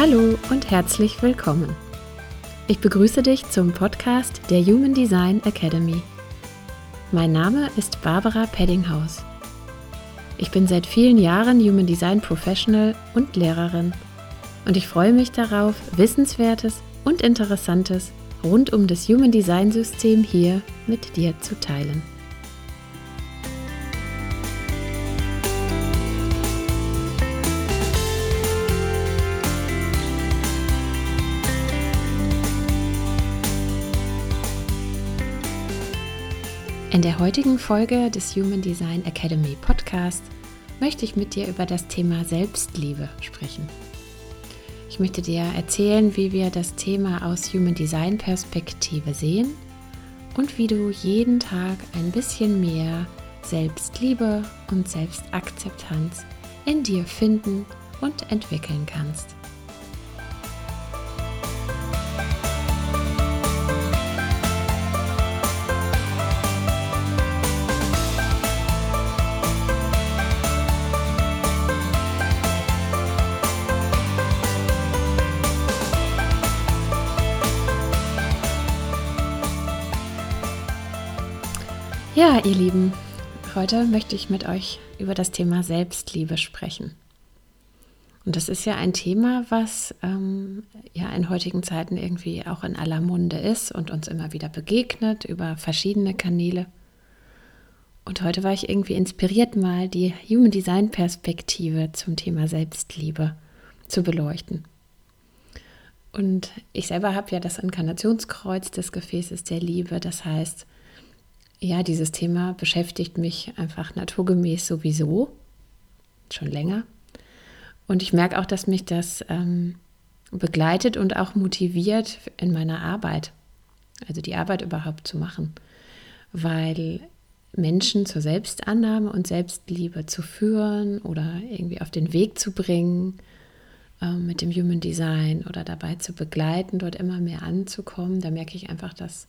Hallo und herzlich willkommen. Ich begrüße dich zum Podcast der Human Design Academy. Mein Name ist Barbara Peddinghaus. Ich bin seit vielen Jahren Human Design Professional und Lehrerin und ich freue mich darauf, Wissenswertes und Interessantes rund um das Human Design System hier mit dir zu teilen. In der heutigen Folge des Human Design Academy Podcast möchte ich mit dir über das Thema Selbstliebe sprechen. Ich möchte dir erzählen, wie wir das Thema aus Human Design Perspektive sehen und wie du jeden Tag ein bisschen mehr Selbstliebe und Selbstakzeptanz in dir finden und entwickeln kannst. Ja, ihr Lieben, heute möchte ich mit euch über das Thema Selbstliebe sprechen. Und das ist ja ein Thema, was ähm, ja in heutigen Zeiten irgendwie auch in aller Munde ist und uns immer wieder begegnet über verschiedene Kanäle. Und heute war ich irgendwie inspiriert, mal die Human Design Perspektive zum Thema Selbstliebe zu beleuchten. Und ich selber habe ja das Inkarnationskreuz des Gefäßes der Liebe. Das heißt, ja, dieses Thema beschäftigt mich einfach naturgemäß sowieso schon länger. Und ich merke auch, dass mich das ähm, begleitet und auch motiviert in meiner Arbeit. Also die Arbeit überhaupt zu machen. Weil Menschen zur Selbstannahme und Selbstliebe zu führen oder irgendwie auf den Weg zu bringen äh, mit dem Human Design oder dabei zu begleiten, dort immer mehr anzukommen, da merke ich einfach, dass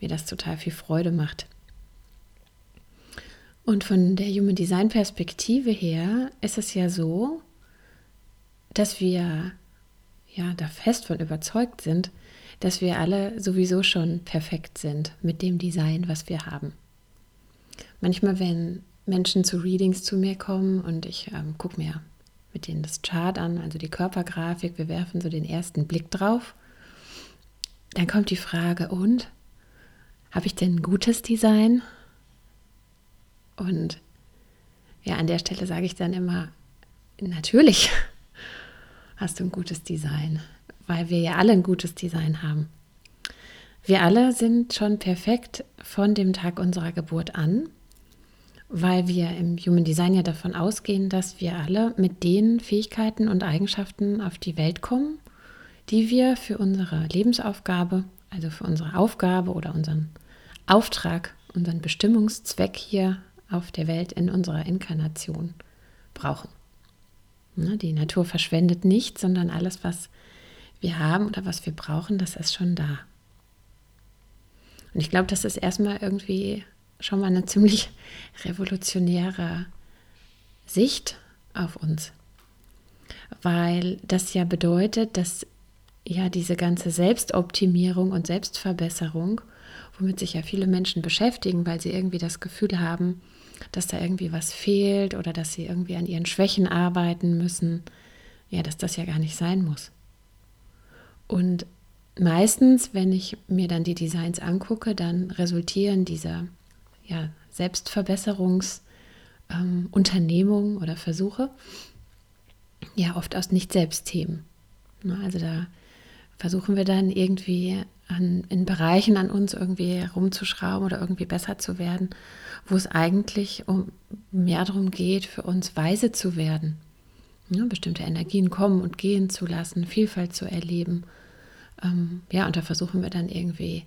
mir das total viel Freude macht. Und von der Human Design Perspektive her ist es ja so, dass wir ja da fest von überzeugt sind, dass wir alle sowieso schon perfekt sind mit dem Design, was wir haben. Manchmal, wenn Menschen zu Readings zu mir kommen und ich ähm, gucke mir mit denen das Chart an, also die Körpergrafik, wir werfen so den ersten Blick drauf, dann kommt die Frage, und habe ich denn ein gutes Design? Und ja, an der Stelle sage ich dann immer, natürlich hast du ein gutes Design, weil wir ja alle ein gutes Design haben. Wir alle sind schon perfekt von dem Tag unserer Geburt an, weil wir im Human Design ja davon ausgehen, dass wir alle mit den Fähigkeiten und Eigenschaften auf die Welt kommen, die wir für unsere Lebensaufgabe, also für unsere Aufgabe oder unseren Auftrag, unseren Bestimmungszweck hier auf der Welt in unserer Inkarnation brauchen. Ne, die Natur verschwendet nichts, sondern alles, was wir haben oder was wir brauchen, das ist schon da. Und ich glaube, das ist erstmal irgendwie schon mal eine ziemlich revolutionäre Sicht auf uns. Weil das ja bedeutet, dass ja diese ganze Selbstoptimierung und Selbstverbesserung, womit sich ja viele Menschen beschäftigen, weil sie irgendwie das Gefühl haben, dass da irgendwie was fehlt oder dass sie irgendwie an ihren Schwächen arbeiten müssen, ja, dass das ja gar nicht sein muss. Und meistens, wenn ich mir dann die Designs angucke, dann resultieren diese ja, Selbstverbesserungsunternehmungen ähm, oder Versuche ja oft aus Nicht-Selbst-Themen. Also da versuchen wir dann irgendwie an, in Bereichen an uns irgendwie rumzuschrauben oder irgendwie besser zu werden, wo es eigentlich um mehr darum geht, für uns weise zu werden, ja, bestimmte Energien kommen und gehen zu lassen, Vielfalt zu erleben. Ähm, ja, und da versuchen wir dann irgendwie,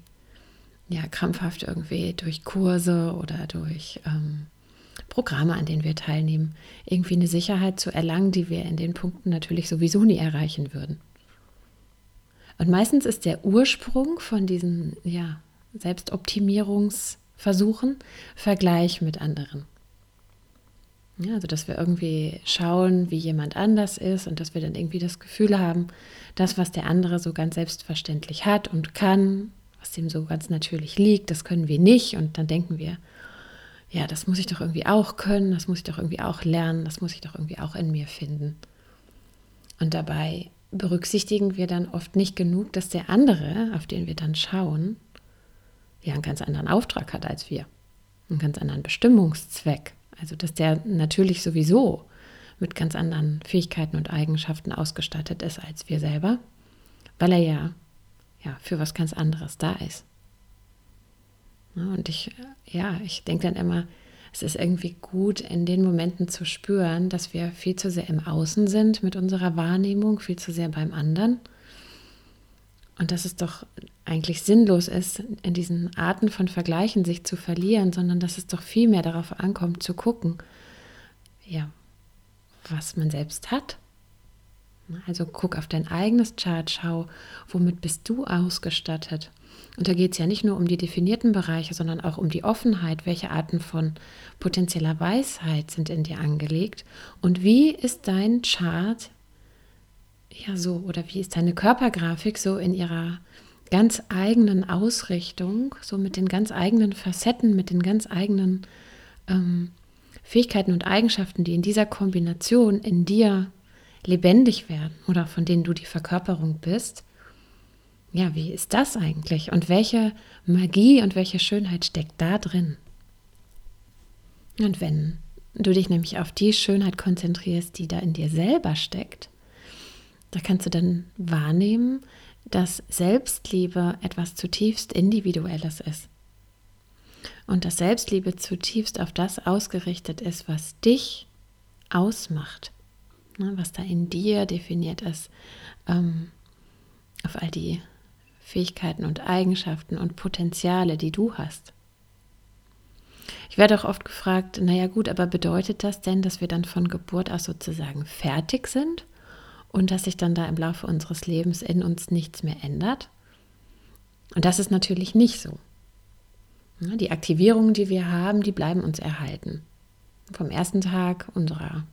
ja, krampfhaft irgendwie durch Kurse oder durch ähm, Programme, an denen wir teilnehmen, irgendwie eine Sicherheit zu erlangen, die wir in den Punkten natürlich sowieso nie erreichen würden. Und meistens ist der Ursprung von diesen ja, Selbstoptimierungsversuchen Vergleich mit anderen. Ja, also, dass wir irgendwie schauen, wie jemand anders ist und dass wir dann irgendwie das Gefühl haben, das, was der andere so ganz selbstverständlich hat und kann, was ihm so ganz natürlich liegt, das können wir nicht. Und dann denken wir, ja, das muss ich doch irgendwie auch können, das muss ich doch irgendwie auch lernen, das muss ich doch irgendwie auch in mir finden. Und dabei berücksichtigen wir dann oft nicht genug, dass der andere, auf den wir dann schauen, ja einen ganz anderen Auftrag hat als wir, einen ganz anderen Bestimmungszweck. Also dass der natürlich sowieso mit ganz anderen Fähigkeiten und Eigenschaften ausgestattet ist als wir selber, weil er ja, ja für was ganz anderes da ist. Und ich, ja, ich denke dann immer, es ist irgendwie gut, in den Momenten zu spüren, dass wir viel zu sehr im Außen sind mit unserer Wahrnehmung, viel zu sehr beim anderen. Und dass es doch eigentlich sinnlos ist, in diesen Arten von Vergleichen sich zu verlieren, sondern dass es doch viel mehr darauf ankommt, zu gucken, ja, was man selbst hat. Also guck auf dein eigenes Chart, schau, womit bist du ausgestattet und da geht es ja nicht nur um die definierten Bereiche, sondern auch um die Offenheit. Welche Arten von potenzieller Weisheit sind in dir angelegt? Und wie ist dein Chart, ja, so, oder wie ist deine Körpergrafik so in ihrer ganz eigenen Ausrichtung, so mit den ganz eigenen Facetten, mit den ganz eigenen ähm, Fähigkeiten und Eigenschaften, die in dieser Kombination in dir lebendig werden oder von denen du die Verkörperung bist? Ja, wie ist das eigentlich? Und welche Magie und welche Schönheit steckt da drin? Und wenn du dich nämlich auf die Schönheit konzentrierst, die da in dir selber steckt, da kannst du dann wahrnehmen, dass Selbstliebe etwas zutiefst Individuelles ist. Und dass Selbstliebe zutiefst auf das ausgerichtet ist, was dich ausmacht, ne, was da in dir definiert ist, ähm, auf all die Fähigkeiten und Eigenschaften und Potenziale, die du hast. Ich werde auch oft gefragt, naja gut, aber bedeutet das denn, dass wir dann von Geburt aus sozusagen fertig sind und dass sich dann da im Laufe unseres Lebens in uns nichts mehr ändert? Und das ist natürlich nicht so. Die Aktivierungen, die wir haben, die bleiben uns erhalten. Vom ersten Tag unserer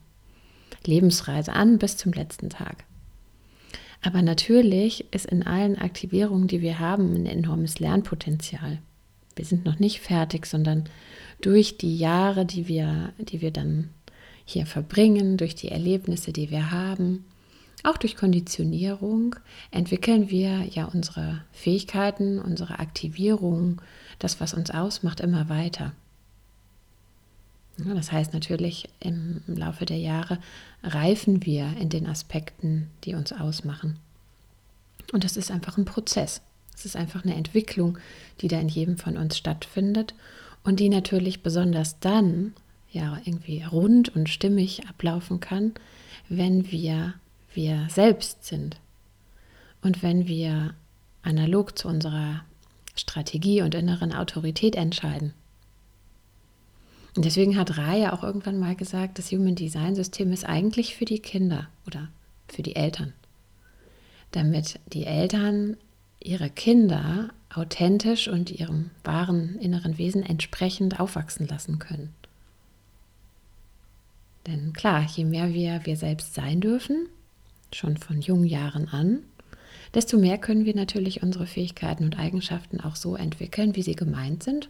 Lebensreise an bis zum letzten Tag. Aber natürlich ist in allen Aktivierungen, die wir haben, ein enormes Lernpotenzial. Wir sind noch nicht fertig, sondern durch die Jahre, die wir, die wir dann hier verbringen, durch die Erlebnisse, die wir haben, auch durch Konditionierung entwickeln wir ja unsere Fähigkeiten, unsere Aktivierung, das, was uns ausmacht, immer weiter. Das heißt natürlich, im Laufe der Jahre reifen wir in den Aspekten, die uns ausmachen. Und das ist einfach ein Prozess. Es ist einfach eine Entwicklung, die da in jedem von uns stattfindet und die natürlich besonders dann ja irgendwie rund und stimmig ablaufen kann, wenn wir wir selbst sind und wenn wir analog zu unserer Strategie und inneren Autorität entscheiden. Und deswegen hat Raya auch irgendwann mal gesagt, das Human Design System ist eigentlich für die Kinder oder für die Eltern. Damit die Eltern ihre Kinder authentisch und ihrem wahren inneren Wesen entsprechend aufwachsen lassen können. Denn klar, je mehr wir wir selbst sein dürfen, schon von jungen Jahren an, desto mehr können wir natürlich unsere Fähigkeiten und Eigenschaften auch so entwickeln, wie sie gemeint sind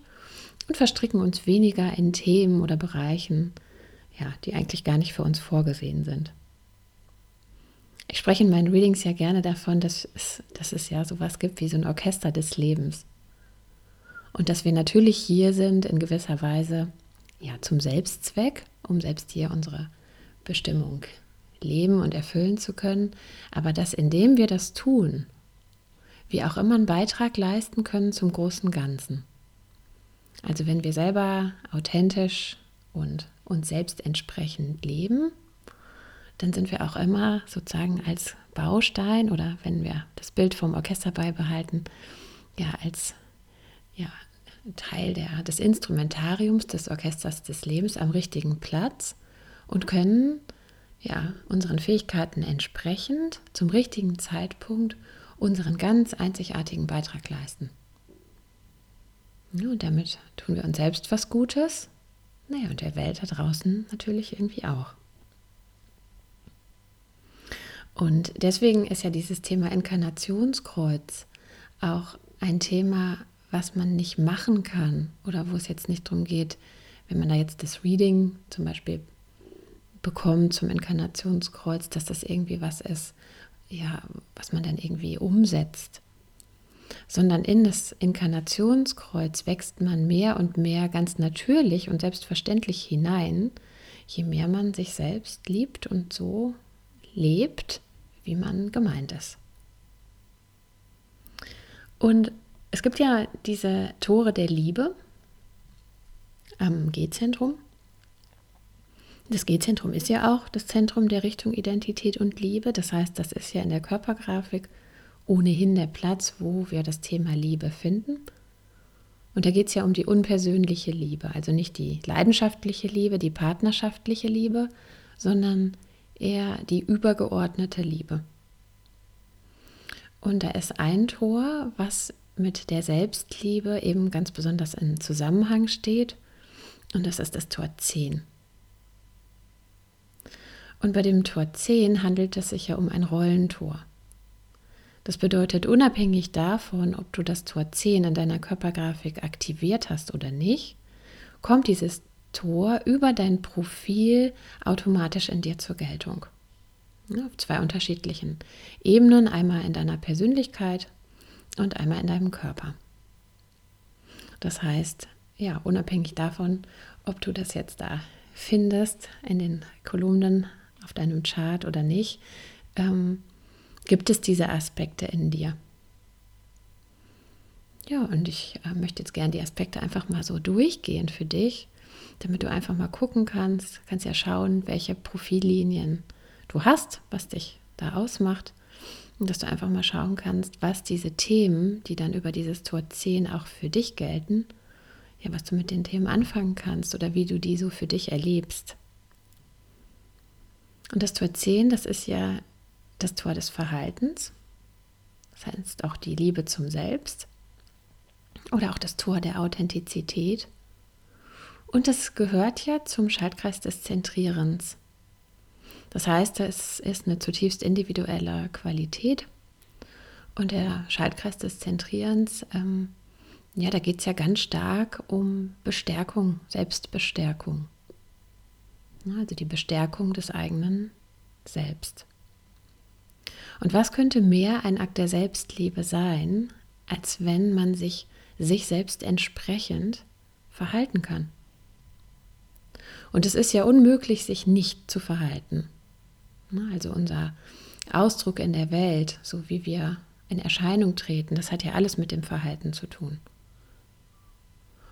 und verstricken uns weniger in Themen oder Bereichen, ja, die eigentlich gar nicht für uns vorgesehen sind. Ich spreche in meinen Readings ja gerne davon, dass es, dass es ja sowas gibt wie so ein Orchester des Lebens. Und dass wir natürlich hier sind in gewisser Weise ja zum Selbstzweck, um selbst hier unsere Bestimmung leben und erfüllen zu können, aber dass indem wir das tun, wir auch immer einen Beitrag leisten können zum großen Ganzen. Also wenn wir selber authentisch und uns selbst entsprechend leben, dann sind wir auch immer sozusagen als Baustein oder wenn wir das Bild vom Orchester beibehalten, ja, als ja, Teil der, des Instrumentariums des Orchesters des Lebens am richtigen Platz und können ja, unseren Fähigkeiten entsprechend zum richtigen Zeitpunkt unseren ganz einzigartigen Beitrag leisten. Ja, und damit tun wir uns selbst was Gutes, Naja, und der Welt da draußen natürlich irgendwie auch. Und deswegen ist ja dieses Thema Inkarnationskreuz auch ein Thema, was man nicht machen kann oder wo es jetzt nicht darum geht, wenn man da jetzt das Reading zum Beispiel bekommt zum Inkarnationskreuz, dass das irgendwie was ist, ja, was man dann irgendwie umsetzt. Sondern in das Inkarnationskreuz wächst man mehr und mehr ganz natürlich und selbstverständlich hinein, je mehr man sich selbst liebt und so lebt, wie man gemeint ist. Und es gibt ja diese Tore der Liebe am G-Zentrum. Das G-Zentrum ist ja auch das Zentrum der Richtung Identität und Liebe. Das heißt, das ist ja in der Körpergrafik ohnehin der Platz, wo wir das Thema Liebe finden. Und da geht es ja um die unpersönliche Liebe, also nicht die leidenschaftliche Liebe, die partnerschaftliche Liebe, sondern eher die übergeordnete Liebe. Und da ist ein Tor, was mit der Selbstliebe eben ganz besonders in Zusammenhang steht. Und das ist das Tor 10. Und bei dem Tor 10 handelt es sich ja um ein Rollentor. Das bedeutet, unabhängig davon, ob du das Tor 10 in deiner Körpergrafik aktiviert hast oder nicht, kommt dieses Tor über dein Profil automatisch in dir zur Geltung. Auf zwei unterschiedlichen Ebenen, einmal in deiner Persönlichkeit und einmal in deinem Körper. Das heißt, ja, unabhängig davon, ob du das jetzt da findest in den Kolumnen auf deinem Chart oder nicht, ähm, gibt es diese Aspekte in dir. Ja, und ich äh, möchte jetzt gerne die Aspekte einfach mal so durchgehen für dich, damit du einfach mal gucken kannst, kannst ja schauen, welche Profillinien du hast, was dich da ausmacht und dass du einfach mal schauen kannst, was diese Themen, die dann über dieses Tor 10 auch für dich gelten, ja, was du mit den Themen anfangen kannst oder wie du die so für dich erlebst. Und das Tor 10, das ist ja das Tor des Verhaltens, das heißt auch die Liebe zum Selbst oder auch das Tor der Authentizität. Und das gehört ja zum Schaltkreis des Zentrierens. Das heißt, es ist eine zutiefst individuelle Qualität. Und der Schaltkreis des Zentrierens, ähm, ja, da geht es ja ganz stark um Bestärkung, Selbstbestärkung. Also die Bestärkung des eigenen Selbst. Und was könnte mehr ein Akt der Selbstliebe sein, als wenn man sich sich selbst entsprechend verhalten kann? Und es ist ja unmöglich, sich nicht zu verhalten. Ne, also unser Ausdruck in der Welt, so wie wir in Erscheinung treten, das hat ja alles mit dem Verhalten zu tun.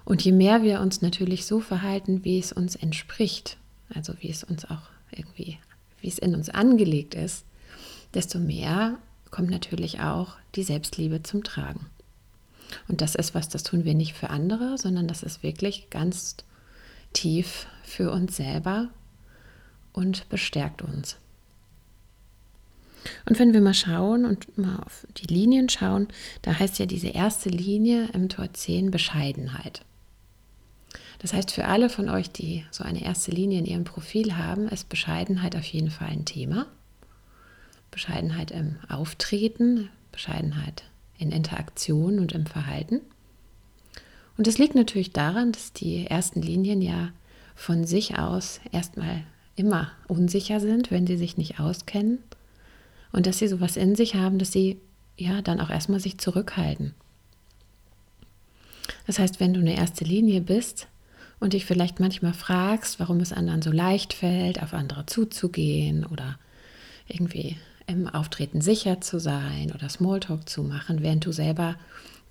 Und je mehr wir uns natürlich so verhalten, wie es uns entspricht, also wie es uns auch irgendwie, wie es in uns angelegt ist, desto mehr kommt natürlich auch die Selbstliebe zum Tragen. Und das ist was, das tun wir nicht für andere, sondern das ist wirklich ganz tief für uns selber und bestärkt uns. Und wenn wir mal schauen und mal auf die Linien schauen, da heißt ja diese erste Linie im Tor 10 Bescheidenheit. Das heißt, für alle von euch, die so eine erste Linie in ihrem Profil haben, ist Bescheidenheit auf jeden Fall ein Thema. Bescheidenheit im Auftreten, Bescheidenheit in Interaktion und im Verhalten. Und es liegt natürlich daran, dass die ersten Linien ja von sich aus erstmal immer unsicher sind, wenn sie sich nicht auskennen und dass sie sowas in sich haben, dass sie ja dann auch erstmal sich zurückhalten. Das heißt, wenn du eine erste Linie bist und dich vielleicht manchmal fragst, warum es anderen so leicht fällt, auf andere zuzugehen oder irgendwie im Auftreten sicher zu sein oder Smalltalk zu machen, während du selber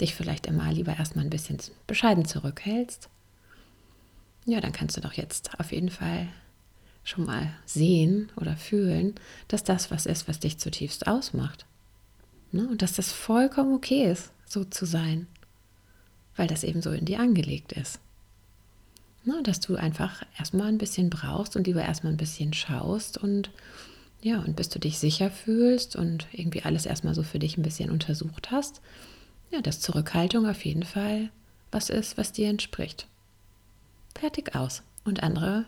dich vielleicht immer lieber erstmal ein bisschen bescheiden zurückhältst, ja, dann kannst du doch jetzt auf jeden Fall schon mal sehen oder fühlen, dass das was ist, was dich zutiefst ausmacht. Ne? Und dass das vollkommen okay ist, so zu sein, weil das eben so in dir angelegt ist. Ne? Dass du einfach erstmal ein bisschen brauchst und lieber erstmal ein bisschen schaust und ja, und bis du dich sicher fühlst und irgendwie alles erstmal so für dich ein bisschen untersucht hast, ja, dass Zurückhaltung auf jeden Fall was ist, was dir entspricht. Fertig aus. und andere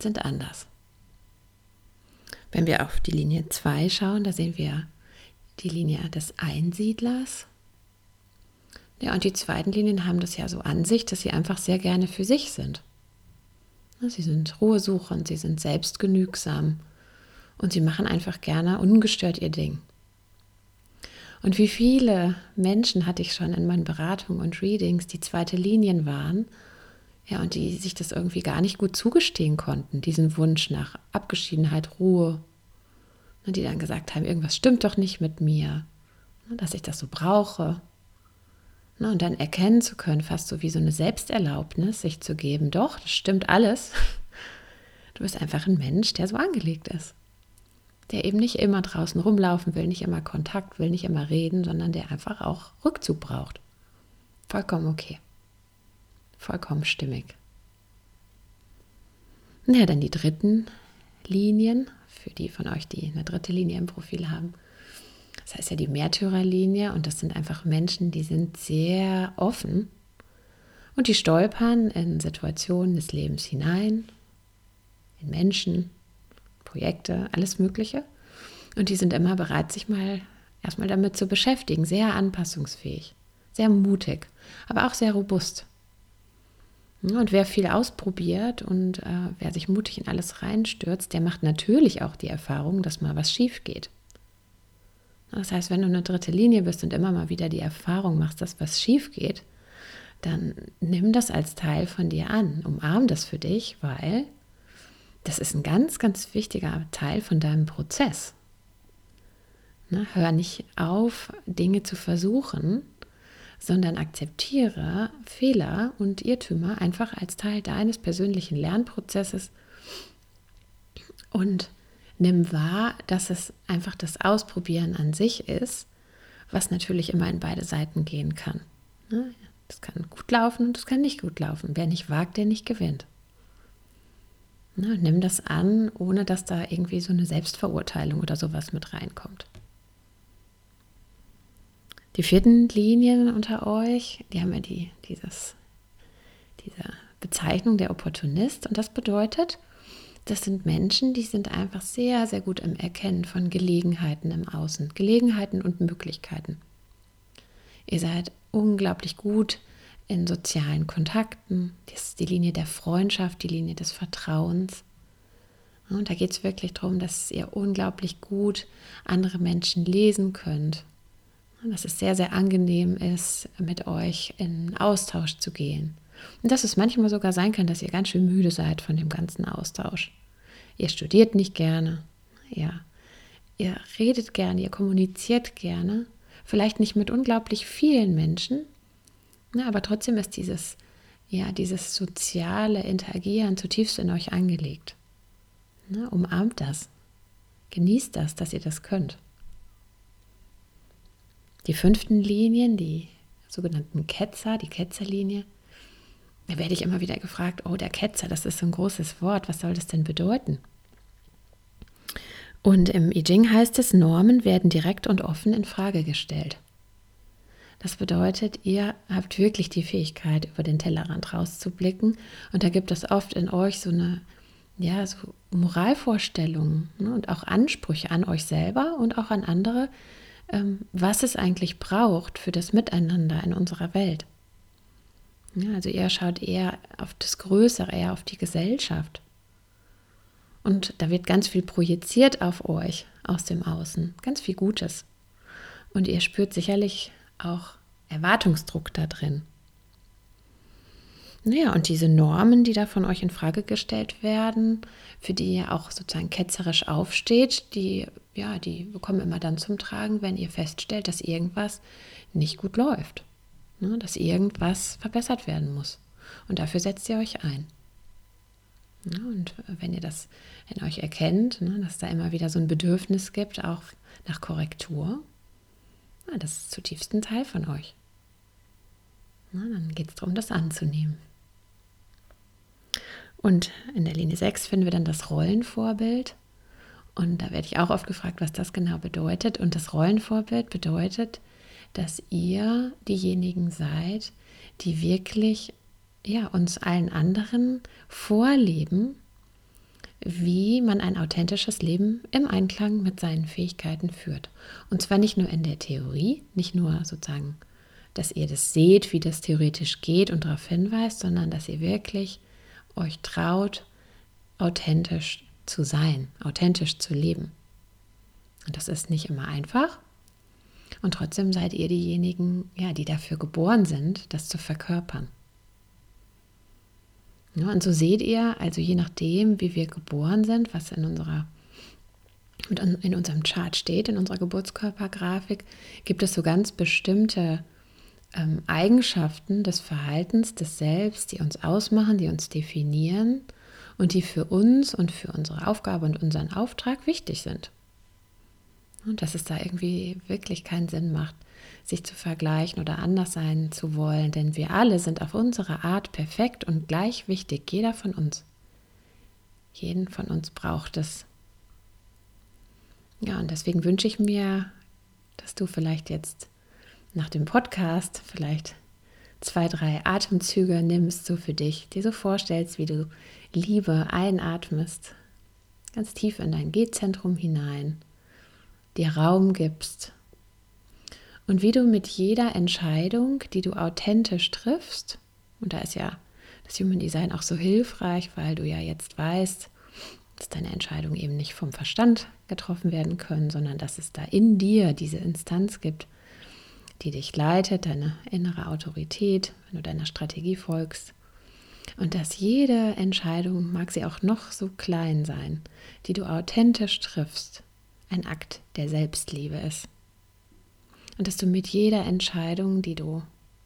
sind anders. Wenn wir auf die Linie 2 schauen, da sehen wir die Linie des Einsiedlers. Ja, und die zweiten Linien haben das ja so an sich, dass sie einfach sehr gerne für sich sind. Sie sind ruhesuchend, sie sind selbstgenügsam und sie machen einfach gerne ungestört ihr Ding. Und wie viele Menschen hatte ich schon in meinen Beratungen und Readings, die zweite Linien waren, ja, und die sich das irgendwie gar nicht gut zugestehen konnten, diesen Wunsch nach Abgeschiedenheit, Ruhe. Und die dann gesagt haben, irgendwas stimmt doch nicht mit mir, ne, dass ich das so brauche. Ne, und dann erkennen zu können, fast so wie so eine Selbsterlaubnis, sich zu geben, doch, das stimmt alles. Du bist einfach ein Mensch, der so angelegt ist. Der eben nicht immer draußen rumlaufen will, nicht immer Kontakt will, nicht immer reden, sondern der einfach auch Rückzug braucht. Vollkommen okay. Vollkommen stimmig. Ja, dann die dritten Linien, für die von euch, die eine dritte Linie im Profil haben. Das heißt ja die Märtyrerlinie und das sind einfach Menschen, die sind sehr offen und die stolpern in Situationen des Lebens hinein, in Menschen, Projekte, alles Mögliche. Und die sind immer bereit, sich mal erstmal damit zu beschäftigen, sehr anpassungsfähig, sehr mutig, aber auch sehr robust. Und wer viel ausprobiert und äh, wer sich mutig in alles reinstürzt, der macht natürlich auch die Erfahrung, dass mal was schief geht. Das heißt, wenn du eine dritte Linie bist und immer mal wieder die Erfahrung machst, dass was schief geht, dann nimm das als Teil von dir an, umarm das für dich, weil das ist ein ganz, ganz wichtiger Teil von deinem Prozess. Ne, hör nicht auf, Dinge zu versuchen, sondern akzeptiere Fehler und Irrtümer einfach als Teil deines persönlichen Lernprozesses und nimm wahr, dass es einfach das Ausprobieren an sich ist, was natürlich immer in beide Seiten gehen kann. Ne? Das kann gut laufen und das kann nicht gut laufen. Wer nicht wagt, der nicht gewinnt. Ne? Nimm das an, ohne dass da irgendwie so eine Selbstverurteilung oder sowas mit reinkommt. Die vierten Linien unter euch, die haben ja die, dieses, diese Bezeichnung der Opportunist und das bedeutet, das sind Menschen, die sind einfach sehr, sehr gut im Erkennen von Gelegenheiten im Außen, Gelegenheiten und Möglichkeiten. Ihr seid unglaublich gut in sozialen Kontakten. Das ist die Linie der Freundschaft, die Linie des Vertrauens. Und da geht es wirklich darum, dass ihr unglaublich gut andere Menschen lesen könnt, dass es sehr, sehr angenehm ist, mit euch in Austausch zu gehen. Und dass es manchmal sogar sein kann, dass ihr ganz schön müde seid von dem ganzen Austausch. Ihr studiert nicht gerne, ja. Ihr redet gerne, ihr kommuniziert gerne, vielleicht nicht mit unglaublich vielen Menschen, na, aber trotzdem ist dieses, ja, dieses soziale Interagieren zutiefst in euch angelegt. Na, umarmt das. Genießt das, dass ihr das könnt. Die fünften Linien, die sogenannten Ketzer, die Ketzerlinie, da werde ich immer wieder gefragt, oh, der Ketzer, das ist so ein großes Wort, was soll das denn bedeuten? Und im I Ching heißt es, Normen werden direkt und offen in Frage gestellt. Das bedeutet, ihr habt wirklich die Fähigkeit, über den Tellerrand rauszublicken. Und da gibt es oft in euch so eine, ja, so Moralvorstellungen ne, und auch Ansprüche an euch selber und auch an andere, ähm, was es eigentlich braucht für das Miteinander in unserer Welt. Ja, also ihr schaut eher auf das Größere, eher auf die Gesellschaft. Und da wird ganz viel projiziert auf euch aus dem Außen, ganz viel Gutes. Und ihr spürt sicherlich auch Erwartungsdruck da drin. Naja, und diese Normen, die da von euch in Frage gestellt werden, für die ihr auch sozusagen ketzerisch aufsteht, die, ja, die bekommen immer dann zum Tragen, wenn ihr feststellt, dass irgendwas nicht gut läuft. Ne, dass irgendwas verbessert werden muss. Und dafür setzt ihr euch ein. Ja, und wenn ihr das in euch erkennt, ne, dass da immer wieder so ein Bedürfnis gibt, auch nach Korrektur, ja, das ist zutiefst ein Teil von euch. Na, dann geht es darum, das anzunehmen. Und in der Linie 6 finden wir dann das Rollenvorbild. Und da werde ich auch oft gefragt, was das genau bedeutet. Und das Rollenvorbild bedeutet, dass ihr diejenigen seid, die wirklich ja, uns allen anderen vorleben, wie man ein authentisches Leben im Einklang mit seinen Fähigkeiten führt. Und zwar nicht nur in der Theorie, nicht nur sozusagen, dass ihr das seht, wie das theoretisch geht und darauf hinweist, sondern dass ihr wirklich euch traut, authentisch zu sein, authentisch zu leben. Und das ist nicht immer einfach. Und trotzdem seid ihr diejenigen, ja, die dafür geboren sind, das zu verkörpern. Ja, und so seht ihr, also je nachdem, wie wir geboren sind, was in unserer in unserem Chart steht, in unserer Geburtskörpergrafik, gibt es so ganz bestimmte ähm, Eigenschaften des Verhaltens, des Selbst, die uns ausmachen, die uns definieren und die für uns und für unsere Aufgabe und unseren Auftrag wichtig sind. Und dass es da irgendwie wirklich keinen Sinn macht, sich zu vergleichen oder anders sein zu wollen, denn wir alle sind auf unsere Art perfekt und gleich wichtig, jeder von uns. Jeden von uns braucht es. Ja, und deswegen wünsche ich mir, dass du vielleicht jetzt nach dem Podcast vielleicht zwei, drei Atemzüge nimmst, so für dich, dir so vorstellst, wie du Liebe einatmest, ganz tief in dein G-Zentrum hinein dir Raum gibst und wie du mit jeder Entscheidung, die du authentisch triffst, und da ist ja das Human Design auch so hilfreich, weil du ja jetzt weißt, dass deine Entscheidungen eben nicht vom Verstand getroffen werden können, sondern dass es da in dir diese Instanz gibt, die dich leitet, deine innere Autorität, wenn du deiner Strategie folgst. Und dass jede Entscheidung, mag sie auch noch so klein sein, die du authentisch triffst, ein Akt der Selbstliebe ist. Und dass du mit jeder Entscheidung, die du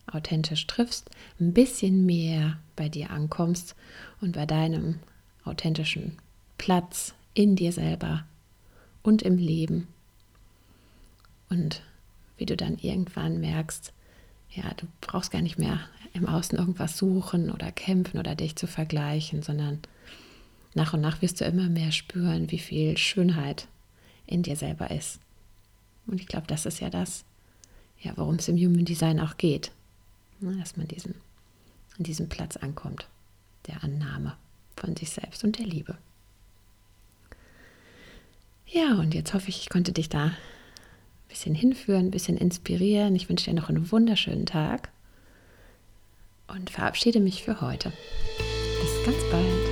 authentisch triffst, ein bisschen mehr bei dir ankommst und bei deinem authentischen Platz in dir selber und im Leben. Und wie du dann irgendwann merkst, ja, du brauchst gar nicht mehr im Außen irgendwas suchen oder kämpfen oder dich zu vergleichen, sondern nach und nach wirst du immer mehr spüren, wie viel Schönheit in dir selber ist. Und ich glaube, das ist ja das, ja, worum es im Human Design auch geht. Dass man diesen, an diesem Platz ankommt, der Annahme von sich selbst und der Liebe. Ja, und jetzt hoffe ich, ich konnte dich da ein bisschen hinführen, ein bisschen inspirieren. Ich wünsche dir noch einen wunderschönen Tag und verabschiede mich für heute. Bis ganz bald.